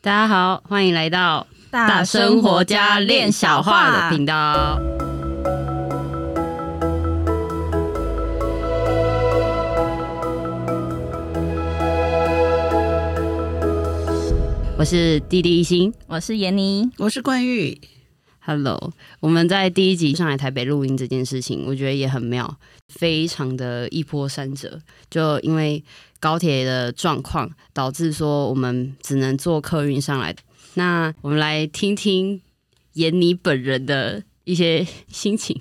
大家好，欢迎来到大生活家练小话的频道。我是弟弟一心，我是妍妮，我是冠玉。Hello，我们在第一集上来台北录音这件事情，我觉得也很妙，非常的一波三折。就因为高铁的状况，导致说我们只能坐客运上来。那我们来听听妍妮本人的一些心情。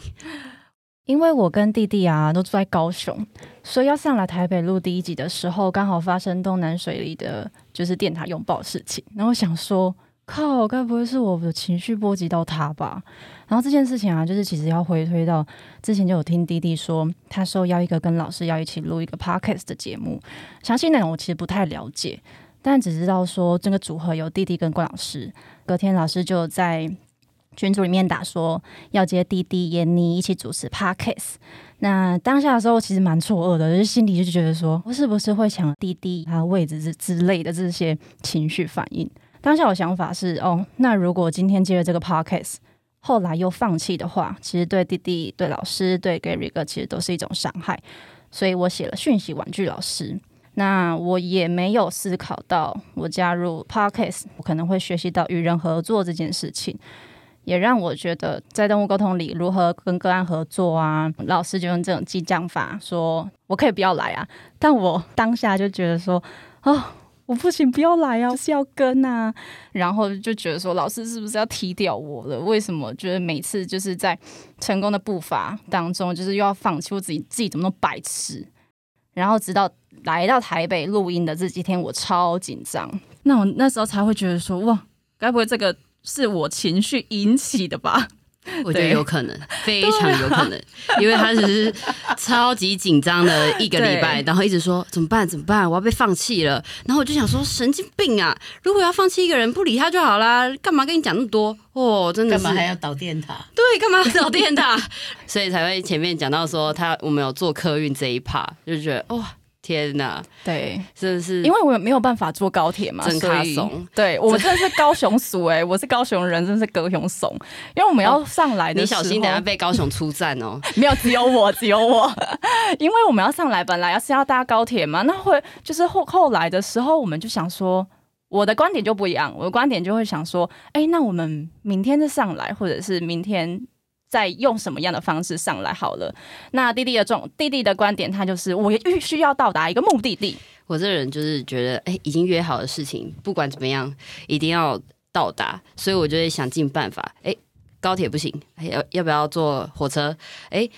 因为我跟弟弟啊都住在高雄，所以要上来台北录第一集的时候，刚好发生东南水里的就是电塔拥抱事情。然后想说。靠，该不会是我的情绪波及到他吧？然后这件事情啊，就是其实要回推到之前就有听弟弟说，他受邀一个跟老师要一起录一个 podcast 的节目，详细内容我其实不太了解，但只知道说这个组合有弟弟跟关老师。隔天老师就在群组里面打说要接弟弟闫妮一起主持 podcast。那当下的时候其实蛮错愕的，就是心里就觉得说我是不是会抢弟弟他位置之之类的这些情绪反应。当下我想法是，哦，那如果今天接了这个 podcast，后来又放弃的话，其实对弟弟、对老师、对 Gary 哥，其实都是一种伤害。所以我写了讯息婉拒老师。那我也没有思考到，我加入 podcast，我可能会学习到与人合作这件事情，也让我觉得在动物沟通里如何跟个案合作啊。老师就用这种激将法说，我可以不要来啊。但我当下就觉得说，哦。我不行，不要来啊！就是要跟啊，然后就觉得说，老师是不是要踢掉我了？为什么觉得每次就是在成功的步伐当中，就是又要放弃我自己？自己怎么那么白痴？然后直到来到台北录音的这几天，我超紧张。那我那时候才会觉得说，哇，该不会这个是我情绪引起的吧？我觉得有可能，非常有可能，因为他只是超级紧张的一个礼拜，然后一直说怎么办？怎么办？我要被放弃了。然后我就想说，神经病啊！如果要放弃一个人，不理他就好啦。干嘛跟你讲那么多？哦，真的是。干嘛还要导电塔？对，干嘛要 导电塔？所以才会前面讲到说他我们有做客运这一趴，就觉得哇。天呐，对，真的是，因为我没有办法坐高铁嘛，真卡怂。对，我真的是高雄俗哎，我是高雄人，真的是高雄怂。因为我们要上来的，你小心等下被高雄出战哦。没有，只有我，只有我。因为我们要上来，本来要是要搭高铁嘛，那会就是后后来的时候，我们就想说，我的观点就不一样，我的观点就会想说，哎，那我们明天再上来，或者是明天。再用什么样的方式上来好了？那弟弟的这种弟弟的观点，他就是我必须要到达一个目的地。我这人就是觉得，哎、已经约好的事情，不管怎么样，一定要到达，所以我就会想尽办法。哎、高铁不行，要要不要坐火车？哎、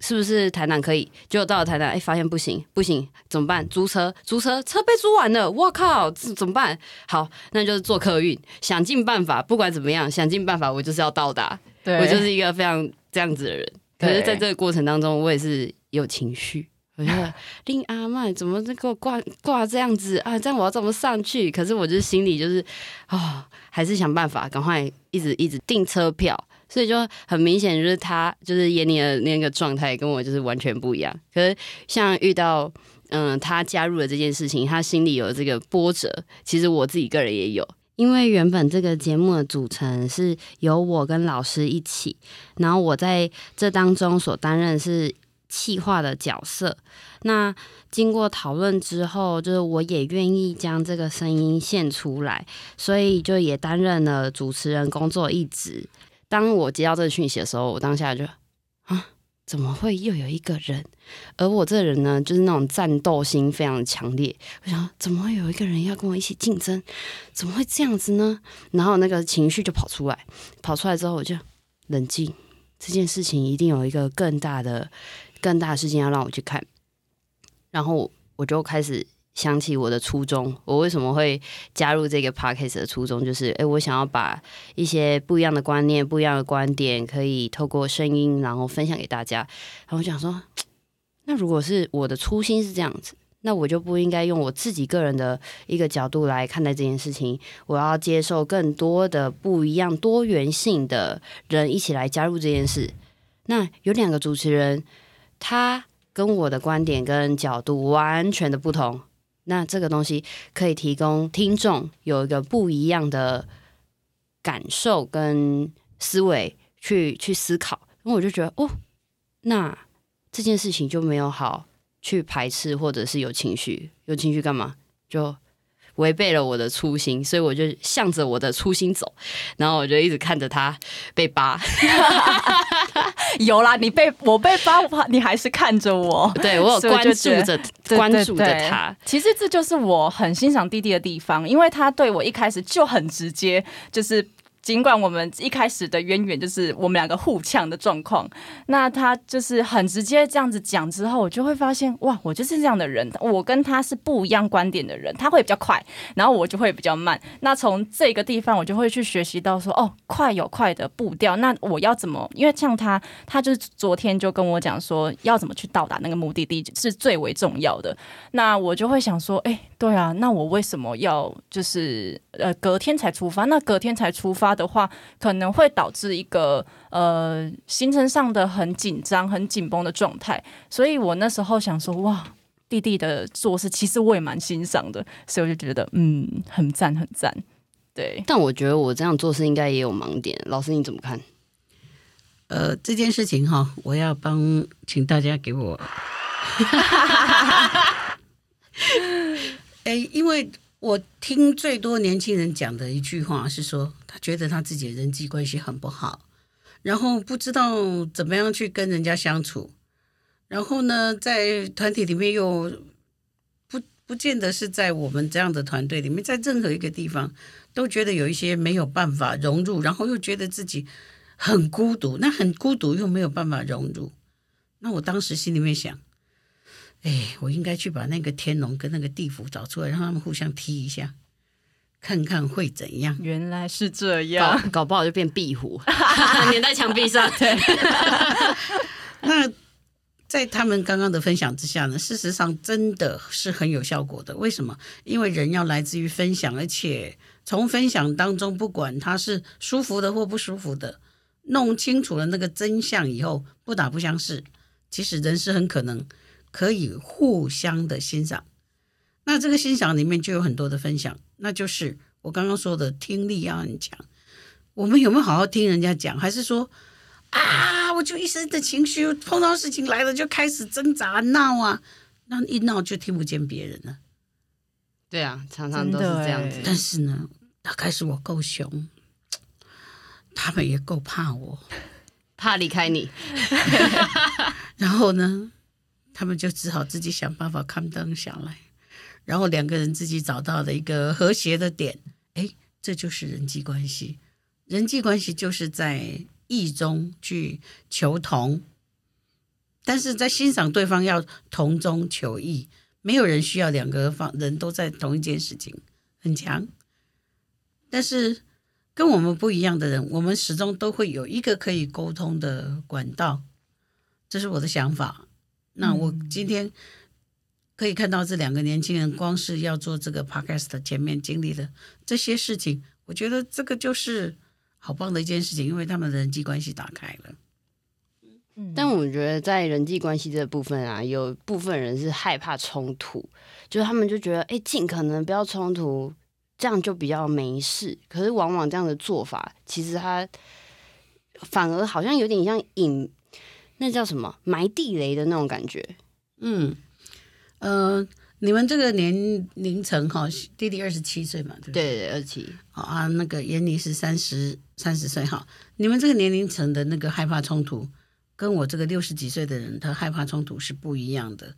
是不是台南可以？结果到了台南，哎、发现不行，不行，怎么办？租车，租车，车被租完了，我靠，这怎么办？好，那就是坐客运，想尽办法，不管怎么样，想尽办法，我就是要到达。对我就是一个非常这样子的人，可是在这个过程当中，我也是有情绪。我觉得林阿曼怎么给我挂挂这样子啊？这样我要怎么上去？可是我就是心里就是啊、哦，还是想办法赶快一直一直订车票。所以就很明显，就是他就是妍妮的那个状态跟我就是完全不一样。可是像遇到嗯他加入了这件事情，他心里有这个波折，其实我自己个人也有。因为原本这个节目的组成是由我跟老师一起，然后我在这当中所担任是企划的角色。那经过讨论之后，就是我也愿意将这个声音献出来，所以就也担任了主持人工作一职。当我接到这个讯息的时候，我当下就啊。怎么会又有一个人？而我这人呢，就是那种战斗心非常强烈。我想，怎么会有一个人要跟我一起竞争？怎么会这样子呢？然后那个情绪就跑出来，跑出来之后我就冷静。这件事情一定有一个更大的、更大的事情要让我去看。然后我就开始。想起我的初衷，我为什么会加入这个 podcast 的初衷，就是诶，我想要把一些不一样的观念、不一样的观点，可以透过声音，然后分享给大家。然后我想说，那如果是我的初心是这样子，那我就不应该用我自己个人的一个角度来看待这件事情。我要接受更多的不一样、多元性的人一起来加入这件事。那有两个主持人，他跟我的观点跟角度完全的不同。那这个东西可以提供听众有一个不一样的感受跟思维去去思考。那我就觉得哦，那这件事情就没有好去排斥，或者是有情绪，有情绪干嘛？就违背了我的初心，所以我就向着我的初心走，然后我就一直看着他被扒。有啦，你被我被发，你还是看着我，对我有关注着关注着他。其实这就是我很欣赏弟弟的地方，因为他对我一开始就很直接，就是。尽管我们一开始的渊源就是我们两个互呛的状况，那他就是很直接这样子讲之后，我就会发现哇，我就是这样的人，我跟他是不一样观点的人，他会比较快，然后我就会比较慢。那从这个地方，我就会去学习到说，哦，快有快的步调，那我要怎么？因为像他，他就是昨天就跟我讲说，要怎么去到达那个目的地是最为重要的。那我就会想说，哎，对啊，那我为什么要就是呃隔天才出发？那隔天才出发的话，可能会导致一个呃行程上的很紧张、很紧绷的状态。所以我那时候想说，哇，弟弟的做事其实我也蛮欣赏的，所以我就觉得嗯，很赞，很赞。对，但我觉得我这样做事应该也有盲点。老师你怎么看？呃，这件事情哈，我要帮，请大家给我，哎，因为。我听最多年轻人讲的一句话是说，他觉得他自己的人际关系很不好，然后不知道怎么样去跟人家相处，然后呢，在团体里面又不不见得是在我们这样的团队里面，在任何一个地方都觉得有一些没有办法融入，然后又觉得自己很孤独，那很孤独又没有办法融入，那我当时心里面想。哎，我应该去把那个天龙跟那个地府找出来，让他们互相踢一下，看看会怎样。原来是这样，搞，搞不好就变壁虎，粘在墙壁上。对。那在他们刚刚的分享之下呢，事实上真的是很有效果的。为什么？因为人要来自于分享，而且从分享当中，不管他是舒服的或不舒服的，弄清楚了那个真相以后，不打不相识。其实人是很可能。可以互相的欣赏，那这个欣赏里面就有很多的分享，那就是我刚刚说的听力要很强。我们有没有好好听人家讲？还是说啊，我就一身的情绪碰到事情来了就开始挣扎闹啊？那一闹就听不见别人了。对啊，常常都是这样子。但是呢，大概是我够凶，他们也够怕我，怕离开你。然后呢？他们就只好自己想办法 calm down 下来，然后两个人自己找到了一个和谐的点，哎，这就是人际关系。人际关系就是在异中去求同，但是在欣赏对方要同中求异。没有人需要两个方人都在同一件事情很强，但是跟我们不一样的人，我们始终都会有一个可以沟通的管道。这是我的想法。那我今天可以看到这两个年轻人，光是要做这个 podcast 前面经历的这些事情，我觉得这个就是好棒的一件事情，因为他们的人际关系打开了。但我觉得在人际关系这部分啊，有部分人是害怕冲突，就是他们就觉得，哎，尽可能不要冲突，这样就比较没事。可是往往这样的做法，其实他反而好像有点像引。那叫什么埋地雷的那种感觉？嗯，呃，你们这个年龄层哈，弟弟二十七岁嘛，对不对？对，二十七。好啊，那个闫妮是三十三十岁哈。你们这个年龄层的那个害怕冲突，跟我这个六十几岁的人，他害怕冲突是不一样的。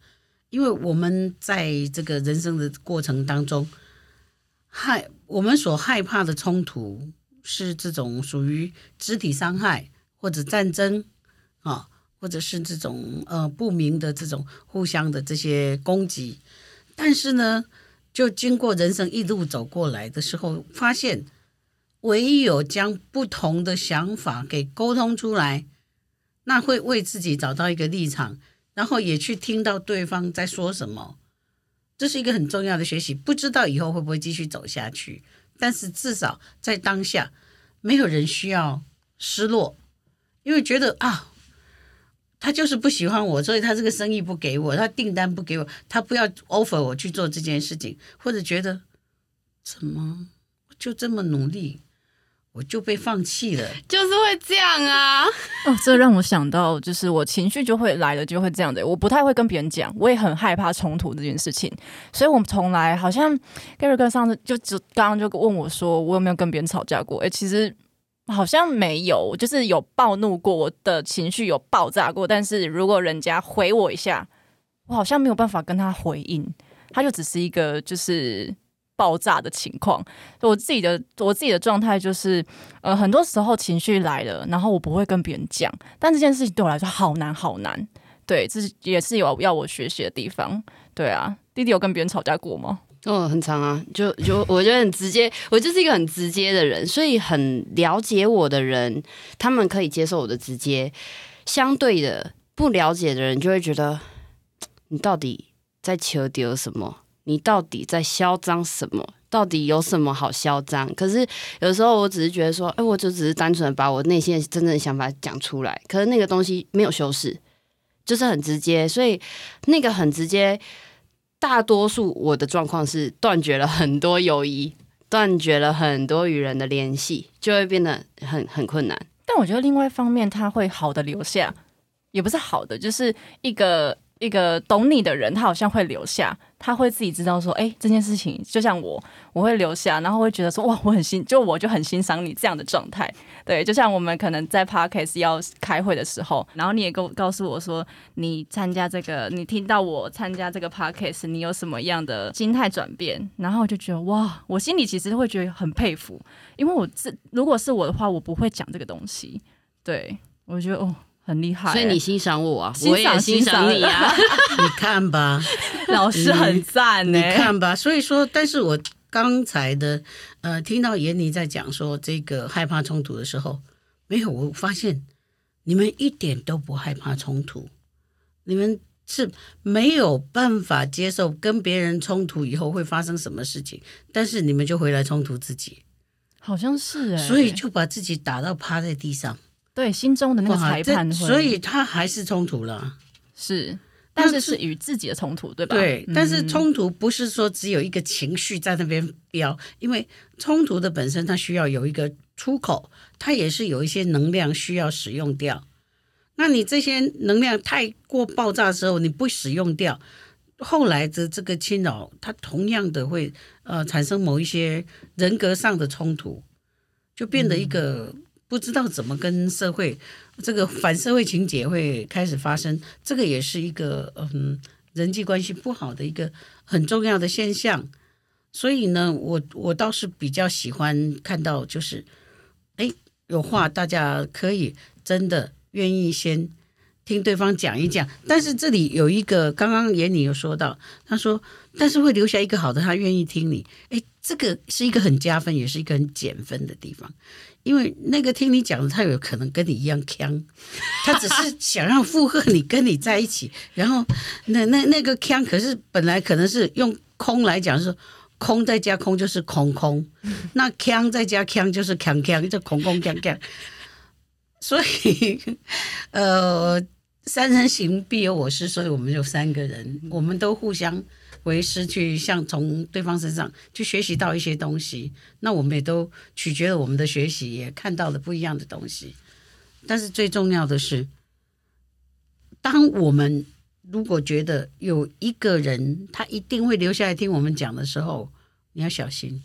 因为我们在这个人生的过程当中，害我们所害怕的冲突是这种属于肢体伤害或者战争啊。或者是这种呃不明的这种互相的这些攻击，但是呢，就经过人生一路走过来的时候，发现唯有将不同的想法给沟通出来，那会为自己找到一个立场，然后也去听到对方在说什么，这是一个很重要的学习。不知道以后会不会继续走下去，但是至少在当下，没有人需要失落，因为觉得啊。他就是不喜欢我，所以他这个生意不给我，他订单不给我，他不要 offer 我去做这件事情，或者觉得怎么就这么努力，我就被放弃了，就是会这样啊！哦，这让我想到，就是我情绪就会来了，就会这样的。我不太会跟别人讲，我也很害怕冲突这件事情，所以我们从来好像 Gary 哥上次就只刚刚就问我说，我有没有跟别人吵架过？哎，其实。好像没有，就是有暴怒过，我的情绪有爆炸过。但是如果人家回我一下，我好像没有办法跟他回应，他就只是一个就是爆炸的情况。我自己的我自己的状态就是，呃，很多时候情绪来了，然后我不会跟别人讲，但这件事情对我来说好难好难。对，这是也是有要我学习的地方。对啊，弟弟有跟别人吵架过吗？哦，很长啊，就就 我觉得很直接，我就是一个很直接的人，所以很了解我的人，他们可以接受我的直接。相对的，不了解的人就会觉得你到底在求丢什么？你到底在嚣张什么？到底有什么好嚣张？可是有时候我只是觉得说，哎，我就只是单纯的把我内心真正的想法讲出来，可是那个东西没有修饰，就是很直接，所以那个很直接。大多数我的状况是断绝了很多友谊，断绝了很多与人的联系，就会变得很很困难。但我觉得另外一方面，他会好的留下，也不是好的，就是一个。一个懂你的人，他好像会留下，他会自己知道说，哎，这件事情就像我，我会留下，然后会觉得说，哇，我很欣，就我就很欣赏你这样的状态。对，就像我们可能在 Podcast 要开会的时候，然后你也告告诉我说，你参加这个，你听到我参加这个 Podcast，你有什么样的心态转变？然后我就觉得，哇，我心里其实会觉得很佩服，因为我这如果是我的话，我不会讲这个东西。对，我觉得哦。很厉害，所以你欣赏我啊，我也欣赏你啊。你看吧，老师很赞呢。你看吧，所以说，但是我刚才的呃，听到闫妮在讲说这个害怕冲突的时候，没有，我发现你们一点都不害怕冲突，你们是没有办法接受跟别人冲突以后会发生什么事情，但是你们就回来冲突自己，好像是哎，所以就把自己打到趴在地上。对，心中的那个裁判，所以他还是冲突了，是，但是是与自己的冲突，对吧？对，但是冲突不是说只有一个情绪在那边飙，因为冲突的本身它需要有一个出口，它也是有一些能量需要使用掉。那你这些能量太过爆炸的时候，你不使用掉，后来的这个侵扰，它同样的会呃产生某一些人格上的冲突，就变得一个。嗯不知道怎么跟社会这个反社会情节会开始发生，这个也是一个嗯人际关系不好的一个很重要的现象。所以呢，我我倒是比较喜欢看到，就是哎有话大家可以真的愿意先听对方讲一讲。但是这里有一个刚刚妍妮有说到，他说但是会留下一个好的，他愿意听你。哎，这个是一个很加分，也是一个很减分的地方。因为那个听你讲的，他有可能跟你一样锵，他只是想让附和你，跟你在一起。然后那那那个腔，可是本来可能是用空来讲，是空再加空就是空空，那锵再加锵就是锵锵，就空空锵锵。所以，呃，三人行必有我师，所以我们就三个人，我们都互相。为师去向从对方身上去学习到一些东西，那我们也都取决了我们的学习，也看到了不一样的东西。但是最重要的是，当我们如果觉得有一个人他一定会留下来听我们讲的时候，你要小心，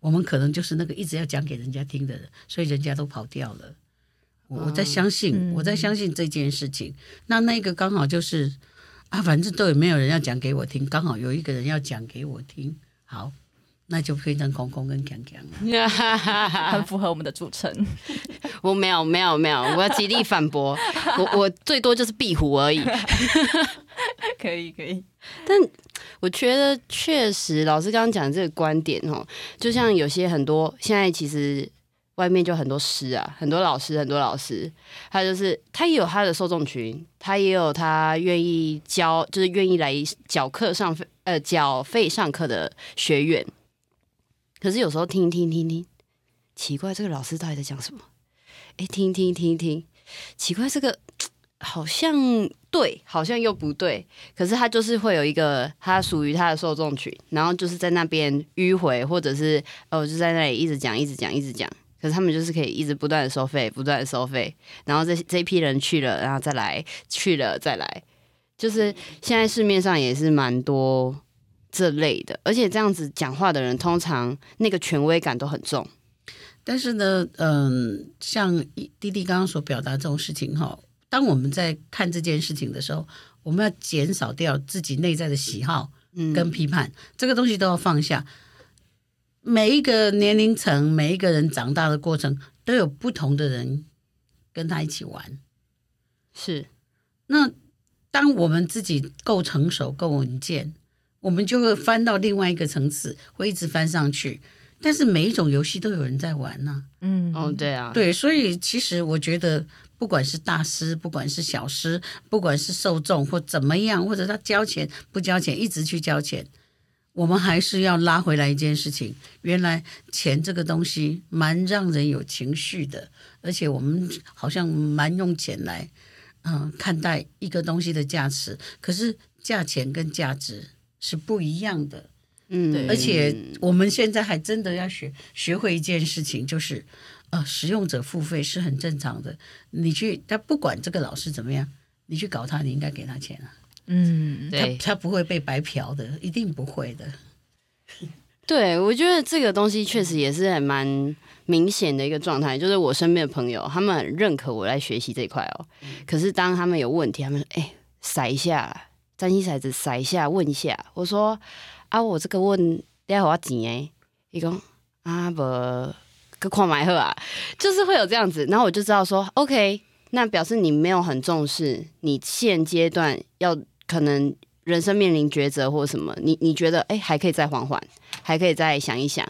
我们可能就是那个一直要讲给人家听的人，所以人家都跑掉了。我在相信，我在相信这件事情。那那个刚好就是。啊，反正都有没有人要讲给我听，刚好有一个人要讲给我听，好，那就变成空空跟强强了，很符合我们的组成。我没有没有没有，我要极力反驳，我我最多就是壁虎而已。可以可以，但我觉得确实老师刚刚讲的这个观点哦，就像有些很多现在其实。外面就很多师啊，很多老师，很多老师，他就是他也有他的受众群，他也有他愿意教，就是愿意来缴课上费，呃，缴费上课的学员。可是有时候听听听听，奇怪，这个老师到底在讲什么？哎，听听听听，奇怪，这个 好像对，好像又不对。可是他就是会有一个，他属于他的受众群，然后就是在那边迂回，或者是哦，就在那里一直讲，一直讲，一直讲。可是他们就是可以一直不断的收费，不断的收费。然后这这一批人去了，然后再来，去了再来，就是现在市面上也是蛮多这类的。而且这样子讲话的人，通常那个权威感都很重。但是呢，嗯，像弟弟刚刚所表达这种事情哈。当我们在看这件事情的时候，我们要减少掉自己内在的喜好跟批判，嗯、这个东西都要放下。每一个年龄层，每一个人长大的过程，都有不同的人跟他一起玩。是，那当我们自己够成熟、够稳健，我们就会翻到另外一个层次，会一直翻上去。但是每一种游戏都有人在玩呢、啊。嗯，哦，对啊，对，所以其实我觉得。不管是大师，不管是小师，不管是受众或怎么样，或者他交钱不交钱，一直去交钱，我们还是要拉回来一件事情：原来钱这个东西蛮让人有情绪的，而且我们好像蛮用钱来，嗯，看待一个东西的价值。可是价钱跟价值是不一样的，嗯，对。而且我们现在还真的要学学会一件事情，就是。呃，使用者付费是很正常的。你去，他不管这个老师怎么样，你去搞他，你应该给他钱啊。嗯，对，他他不会被白嫖的，一定不会的。对，我觉得这个东西确实也是还蛮明显的一个状态，就是我身边的朋友，他们很认可我来学习这一块哦。可是当他们有问题，他们说：“哎，筛一下，占星骰子筛一下，问一下。”我说：“啊，我这个问要花钱诶。”伊讲：“啊，不。”个矿买喝啊，就是会有这样子，然后我就知道说，OK，那表示你没有很重视你现阶段要可能人生面临抉择或什么，你你觉得哎还可以再缓缓，还可以再想一想。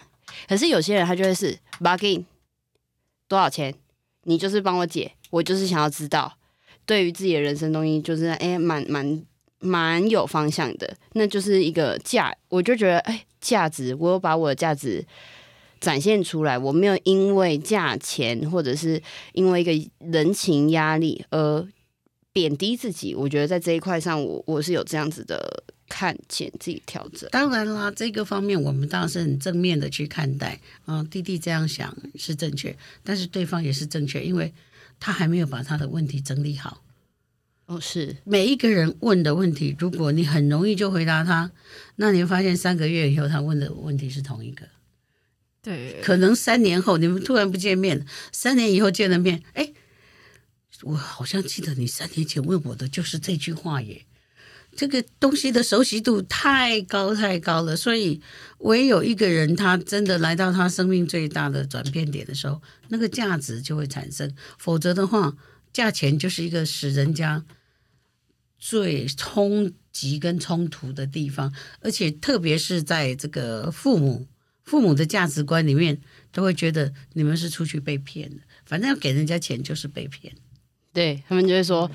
可是有些人他就会是 bargain 多少钱，你就是帮我解，我就是想要知道，对于自己的人生东西就是哎蛮蛮蛮有方向的，那就是一个价，我就觉得哎价值，我有把我的价值。展现出来，我没有因为价钱或者是因为一个人情压力而贬低自己。我觉得在这一块上我，我我是有这样子的看见自己调整。当然啦，这个方面我们当然是很正面的去看待。嗯，弟弟这样想是正确，但是对方也是正确，因为他还没有把他的问题整理好。哦，是每一个人问的问题，如果你很容易就回答他，那你会发现三个月以后他问的问题是同一个。对，可能三年后你们突然不见面，三年以后见了面，哎，我好像记得你三年前问我的就是这句话耶。这个东西的熟悉度太高太高了，所以唯有一个人他真的来到他生命最大的转变点的时候，那个价值就会产生。否则的话，价钱就是一个使人家最冲击跟冲突的地方，而且特别是在这个父母。父母的价值观里面都会觉得你们是出去被骗的，反正要给人家钱就是被骗。对，他们就会说：“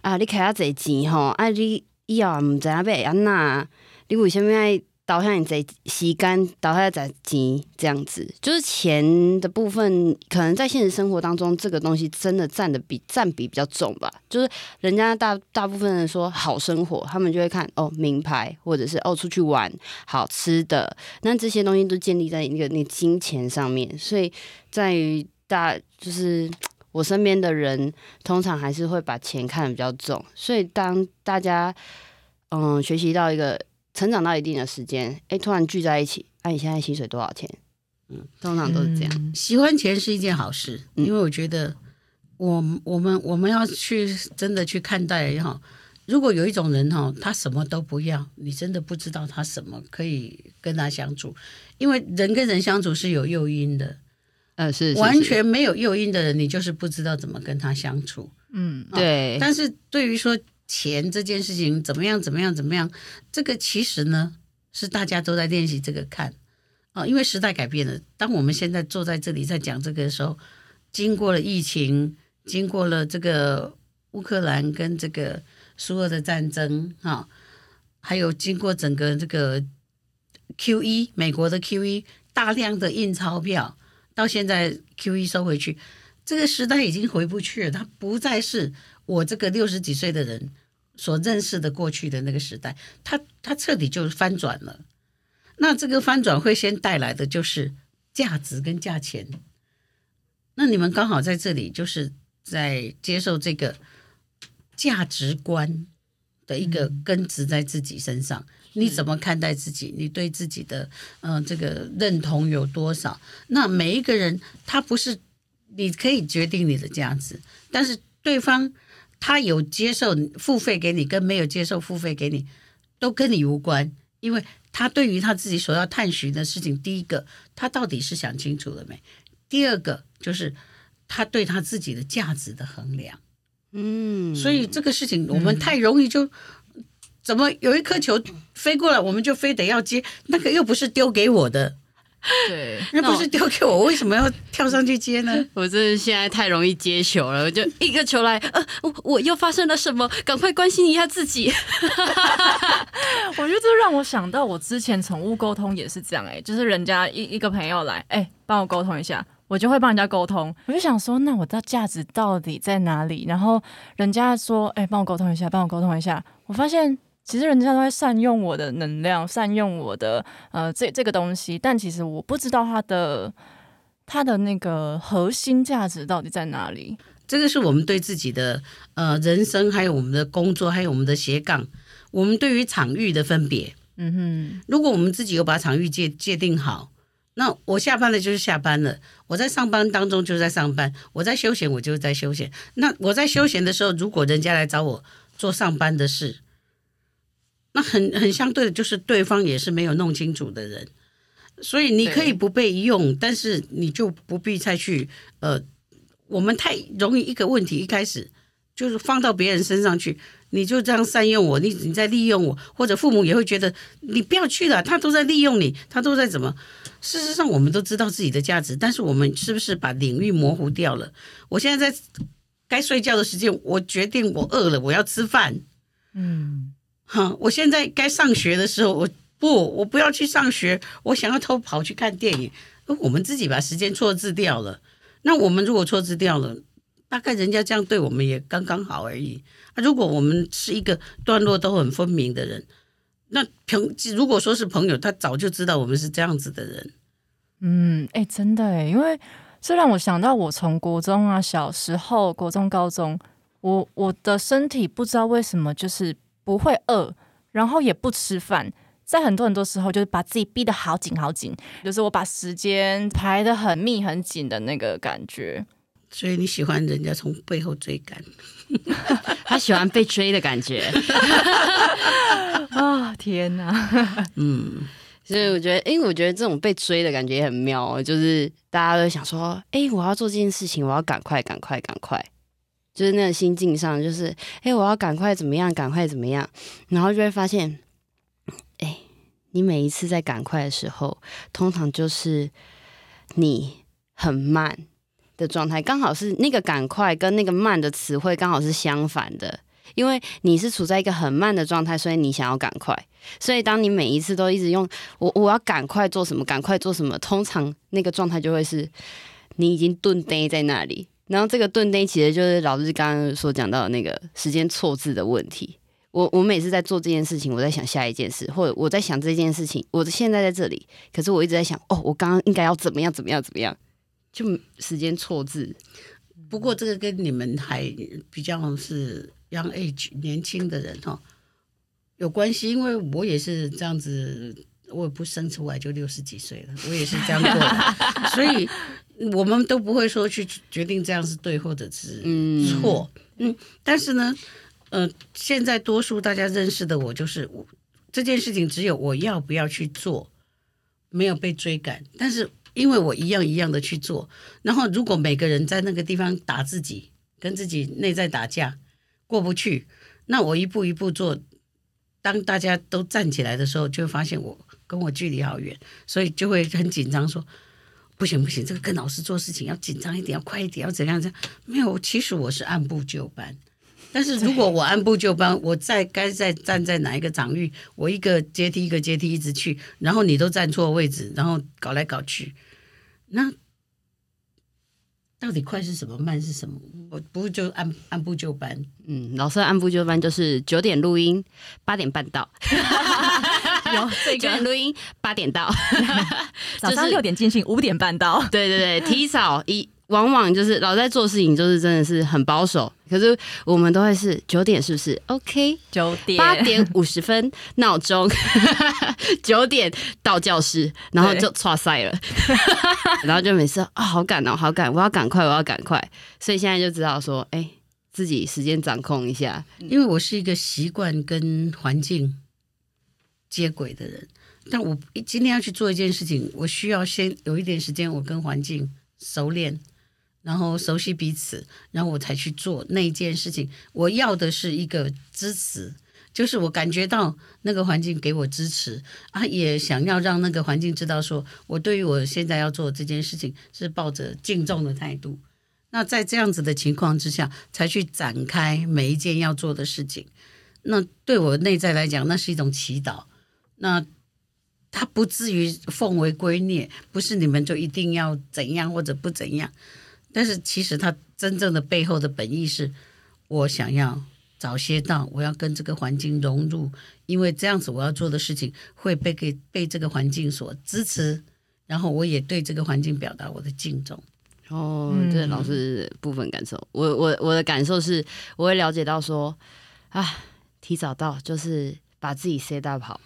嗯、啊，你开下这钱吼，啊你以后唔知阿贝安娜，你为什么爱？”导向你这时间，导向在钱这样子，就是钱的部分，可能在现实生活当中，这个东西真的占的比占比比较重吧。就是人家大大部分人说好生活，他们就会看哦名牌，或者是哦出去玩好吃的，那这些东西都建立在一个那金钱上面。所以在于大，就是我身边的人，通常还是会把钱看得比较重。所以当大家嗯学习到一个。成长到一定的时间，哎、欸，突然聚在一起，哎、啊，你现在薪水多少钱？嗯，通常都是这样。嗯、喜欢钱是一件好事，嗯、因为我觉得我，我我们我们要去真的去看待哈。如果有一种人哈，他什么都不要，你真的不知道他什么可以跟他相处，因为人跟人相处是有诱因的。呃，是，是，是完全没有诱因的人，你就是不知道怎么跟他相处。嗯，对。但是对于说。钱这件事情怎么样？怎么样？怎么样？这个其实呢，是大家都在练习这个看啊，因为时代改变了。当我们现在坐在这里在讲这个的时候，经过了疫情，经过了这个乌克兰跟这个苏俄的战争啊，还有经过整个这个 QE 美国的 QE 大量的印钞票，到现在 QE 收回去，这个时代已经回不去了，它不再是。我这个六十几岁的人所认识的过去的那个时代，它它彻底就翻转了。那这个翻转会先带来的就是价值跟价钱。那你们刚好在这里，就是在接受这个价值观的一个根植在自己身上。你怎么看待自己？你对自己的嗯、呃、这个认同有多少？那每一个人他不是你可以决定你的价值，但是对方他有接受付费给你，跟没有接受付费给你，都跟你无关，因为他对于他自己所要探寻的事情，第一个他到底是想清楚了没？第二个就是他对他自己的价值的衡量。嗯，所以这个事情我们太容易就。嗯怎么有一颗球飞过来，我们就非得要接？那个又不是丢给我的，对，那不是丢给我，我为什么要跳上去接呢？我真的现在太容易接球了，我就一个球来，呃，我我又发生了什么？赶快关心一下自己。我觉得这让我想到，我之前宠物沟通也是这样、欸，哎，就是人家一一个朋友来，哎、欸，帮我沟通一下，我就会帮人家沟通。我就想说，那我的价值到底在哪里？然后人家说，哎、欸，帮我沟通一下，帮我沟通一下，我发现。其实人家都在善用我的能量，善用我的呃这这个东西，但其实我不知道它的它的那个核心价值到底在哪里。这个是我们对自己的呃人生，还有我们的工作，还有我们的斜杠，我们对于场域的分别。嗯哼，如果我们自己有把场域界界定好，那我下班了就是下班了，我在上班当中就是在上班，我在休闲我就是在休闲。那我在休闲的时候，如果人家来找我做上班的事。那很很相对的，就是对方也是没有弄清楚的人，所以你可以不被用，但是你就不必再去呃，我们太容易一个问题一开始就是放到别人身上去，你就这样善用我，你你在利用我，或者父母也会觉得你不要去了，他都在利用你，他都在怎么？事实上，我们都知道自己的价值，但是我们是不是把领域模糊掉了？我现在在该睡觉的时间，我决定我饿了，我要吃饭，嗯。哈，我现在该上学的时候，我不，我不要去上学，我想要偷跑去看电影。我们自己把时间错置掉了。那我们如果错置掉了，大概人家这样对我们也刚刚好而已。啊，如果我们是一个段落都很分明的人，那朋如果说是朋友，他早就知道我们是这样子的人。嗯，哎，真的哎，因为这让我想到，我从国中啊，小时候，国中、高中，我我的身体不知道为什么就是。不会饿，然后也不吃饭，在很多很多时候就是把自己逼得好紧好紧，就是我把时间排得很密很紧的那个感觉。所以你喜欢人家从背后追赶，他喜欢被追的感觉。啊、哦、天哪！嗯，所以我觉得，因为，我觉得这种被追的感觉也很妙，就是大家都想说，诶，我要做这件事情，我要赶快，赶快，赶快。就是那个心境上，就是哎、我要赶快怎么样，赶快怎么样，然后就会发现，哎、你每一次在赶快的时候，通常就是你很慢的状态，刚好是那个赶快跟那个慢的词汇刚好是相反的，因为你是处在一个很慢的状态，所以你想要赶快，所以当你每一次都一直用我我要赶快做什么，赶快做什么，通常那个状态就会是你已经顿呆在那里。然后这个顿呆其实就是老师刚刚所讲到的那个时间错置的问题。我我每次在做这件事情，我在想下一件事，或者我在想这件事情，我现在在这里，可是我一直在想，哦，我刚刚应该要怎么样怎么样怎么样，就时间错置。不过这个跟你们还比较是 young age 年轻的人哈有关系，因为我也是这样子，我也不生出来就六十几岁了，我也是这样过的，所以。我们都不会说去决定这样是对或者是错，嗯，但是呢，呃，现在多数大家认识的我就是我这件事情只有我要不要去做，没有被追赶，但是因为我一样一样的去做，然后如果每个人在那个地方打自己，跟自己内在打架过不去，那我一步一步做，当大家都站起来的时候，就会发现我跟我距离好远，所以就会很紧张说。不行不行，这个跟老师做事情要紧张一点，要快一点，要怎样怎样？没有，其实我是按部就班。但是如果我按部就班，我在该在站在哪一个场域，我一个阶梯一个阶梯一直去，然后你都站错位置，然后搞来搞去，那到底快是什么，慢是什么？我不就按按部就班？嗯，老师按部就班就是九点录音，八点半到。有 这个录音，八点到。早上六点进行，五点半到。对对对，提早一。往往就是老在做事情，就是真的是很保守。可是我们都会是九点，是不是？OK，九点八点五十分闹钟，九点到教室，然后就剉赛了，然后就每次啊、哦，好赶哦，好赶，我要赶快，我要赶快。所以现在就知道说，哎，自己时间掌控一下。因为我是一个习惯跟环境接轨的人，但我今天要去做一件事情，我需要先有一点时间，我跟环境熟练。然后熟悉彼此，然后我才去做那一件事情。我要的是一个支持，就是我感觉到那个环境给我支持啊，也想要让那个环境知道说，我对于我现在要做这件事情是抱着敬重的态度。那在这样子的情况之下，才去展开每一件要做的事情。那对我内在来讲，那是一种祈祷。那他不至于奉为圭臬，不是你们就一定要怎样或者不怎样。但是其实他真正的背后的本意是，我想要早些到，我要跟这个环境融入，因为这样子我要做的事情会被给被这个环境所支持，然后我也对这个环境表达我的敬重。哦，这老师部分感受，我我我的感受是，我会了解到说，啊，提早到就是把自己 set up 好。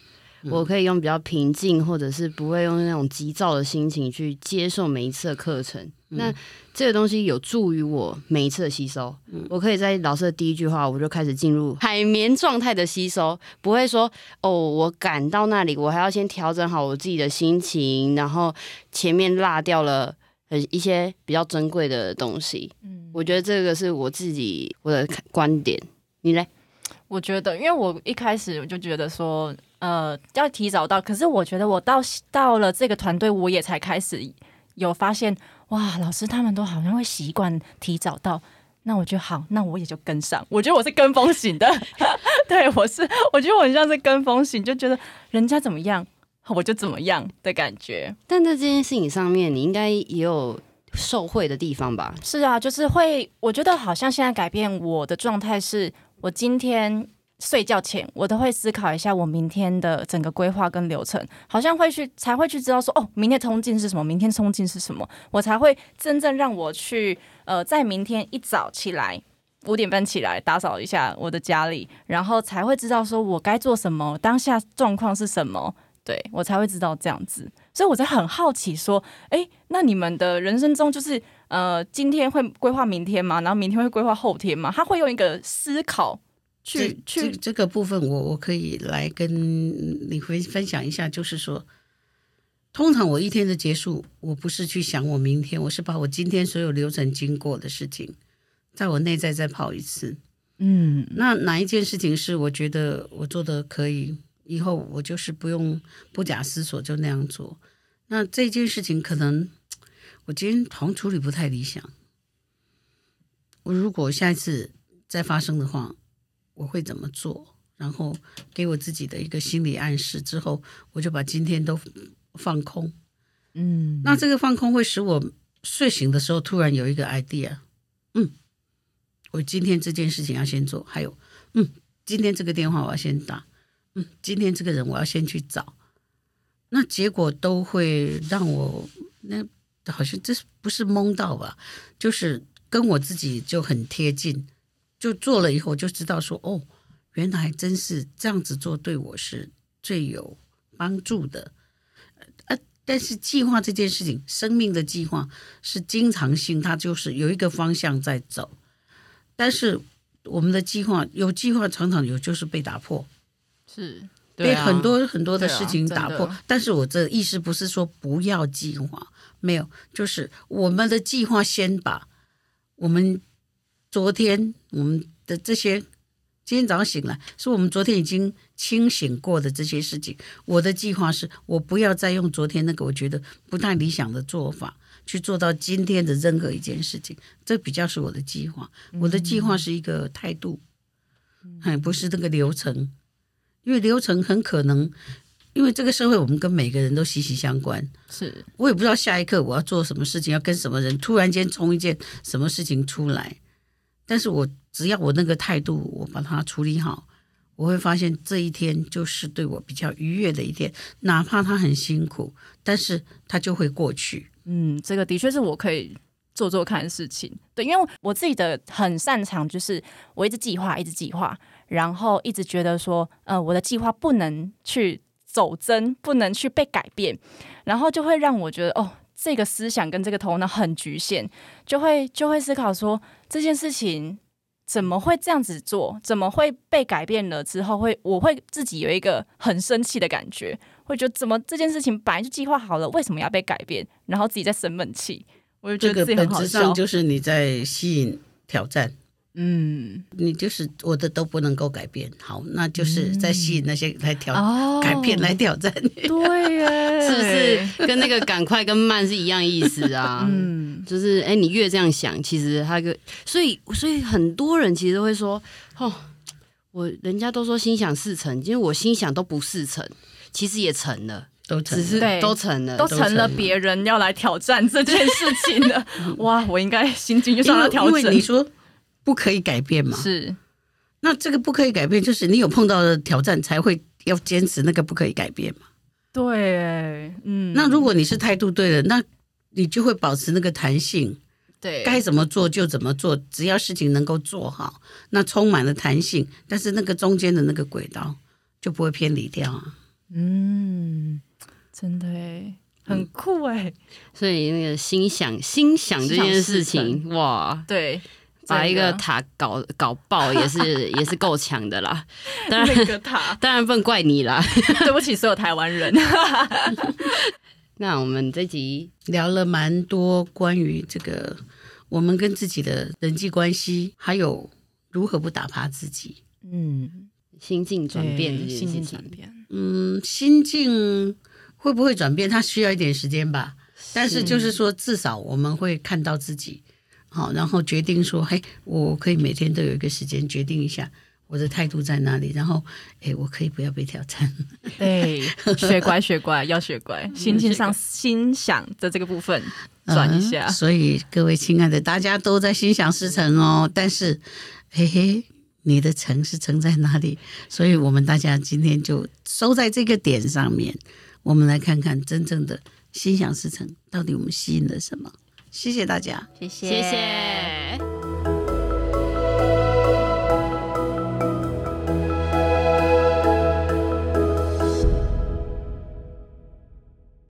我可以用比较平静，或者是不会用那种急躁的心情去接受每一次的课程。嗯、那这个东西有助于我每一次的吸收。嗯、我可以在老师的第一句话，我就开始进入海绵状态的吸收，不会说哦，我赶到那里，我还要先调整好我自己的心情，然后前面落掉了呃一些比较珍贵的东西。嗯，我觉得这个是我自己我的观点。你嘞？我觉得，因为我一开始我就觉得说。呃，要提早到，可是我觉得我到到了这个团队，我也才开始有发现，哇，老师他们都好像会习惯提早到，那我就好，那我也就跟上。我觉得我是跟风型的，对，我是，我觉得我很像是跟风型，就觉得人家怎么样，我就怎么样的感觉。但在这件事情上面，你应该也有受贿的地方吧？是啊，就是会，我觉得好像现在改变我的状态是，我今天。睡觉前，我都会思考一下我明天的整个规划跟流程，好像会去才会去知道说，哦，明天通勤是什么，明天通勤是什么，我才会真正让我去，呃，在明天一早起来，五点半起来打扫一下我的家里，然后才会知道说我该做什么，当下状况是什么，对，我才会知道这样子。所以我在很好奇说，诶，那你们的人生中就是，呃，今天会规划明天吗？然后明天会规划后天吗？他会用一个思考。去去这这个部分我，我我可以来跟你分分享一下，就是说，通常我一天的结束，我不是去想我明天，我是把我今天所有流程经过的事情，在我内在再跑一次。嗯，那哪一件事情是我觉得我做的可以，以后我就是不用不假思索就那样做。那这件事情可能我今天好像处理不太理想，我如果下一次再发生的话。我会怎么做？然后给我自己的一个心理暗示之后，我就把今天都放空。嗯，那这个放空会使我睡醒的时候突然有一个 idea。嗯，我今天这件事情要先做，还有，嗯，今天这个电话我要先打。嗯，今天这个人我要先去找。那结果都会让我那好像这是不是蒙到吧？就是跟我自己就很贴近。就做了以后就知道说哦，原来真是这样子做对我是最有帮助的。呃，但是计划这件事情，生命的计划是经常性，它就是有一个方向在走。但是我们的计划有计划，常常有就是被打破，是被很多很多的事情打破。但是我这意思不是说不要计划，没有，就是我们的计划先把我们。昨天我们的这些，今天早上醒来，是我们昨天已经清醒过的这些事情。我的计划是我不要再用昨天那个我觉得不太理想的做法去做到今天的任何一件事情，这比较是我的计划。我的计划是一个态度，还不是那个流程，因为流程很可能因为这个社会我们跟每个人都息息相关。是我也不知道下一刻我要做什么事情，要跟什么人突然间冲一件什么事情出来，但是我只要我那个态度，我把它处理好，我会发现这一天就是对我比较愉悦的一天，哪怕他很辛苦，但是他就会过去。嗯，这个的确是我可以做做看的事情。对，因为我自己的很擅长就是我一直计划，一直计划，然后一直觉得说，呃，我的计划不能去走针，不能去被改变，然后就会让我觉得，哦，这个思想跟这个头脑很局限，就会就会思考说这件事情。怎么会这样子做？怎么会被改变了之后会，我会自己有一个很生气的感觉，会觉得怎么这件事情本来就计划好了，为什么要被改变？然后自己在生闷气，我就觉得。这个本质上就是你在吸引挑战。嗯，你就是我的都不能够改变，好，那就是在吸引那些来挑、嗯、改变来挑战你。对耶，是不是跟那个赶快跟慢是一样意思啊？嗯，就是哎，你越这样想，其实他个，所以所以很多人其实都会说，哦，我人家都说心想事成，因为我心想都不事成，其实也成了，都成了，只是都成了，都成了别人要来挑战这件事情的。哇，我应该心境就上了调整。因为你说。不可以改变嘛？是，那这个不可以改变，就是你有碰到的挑战才会要坚持那个不可以改变嘛？对，嗯。那如果你是态度对了，那你就会保持那个弹性，对，该怎么做就怎么做，只要事情能够做好，那充满了弹性，但是那个中间的那个轨道就不会偏离掉啊。嗯，真的哎，很酷哎。所以那个心想心想这件事情，哇，对。把一个塔搞搞爆也是 也是够强的啦，当然那个塔 当然不能怪你啦，对不起所有台湾人。那我们这集聊了蛮多关于这个我们跟自己的人际关系，还有如何不打趴自己。嗯，心境转变这件事情，心境转变。嗯，心境会不会转变？它需要一点时间吧。但是就是说，至少我们会看到自己。好，然后决定说，嘿，我可以每天都有一个时间决定一下我的态度在哪里，然后，哎，我可以不要被挑战。对，学乖学乖要学乖，心情上心想的这个部分转一下。嗯，所以各位亲爱的，大家都在心想事成哦，但是，嘿嘿，你的成是成在哪里？所以我们大家今天就收在这个点上面，我们来看看真正的心想事成到底我们吸引了什么。谢谢大家，谢谢。谢谢。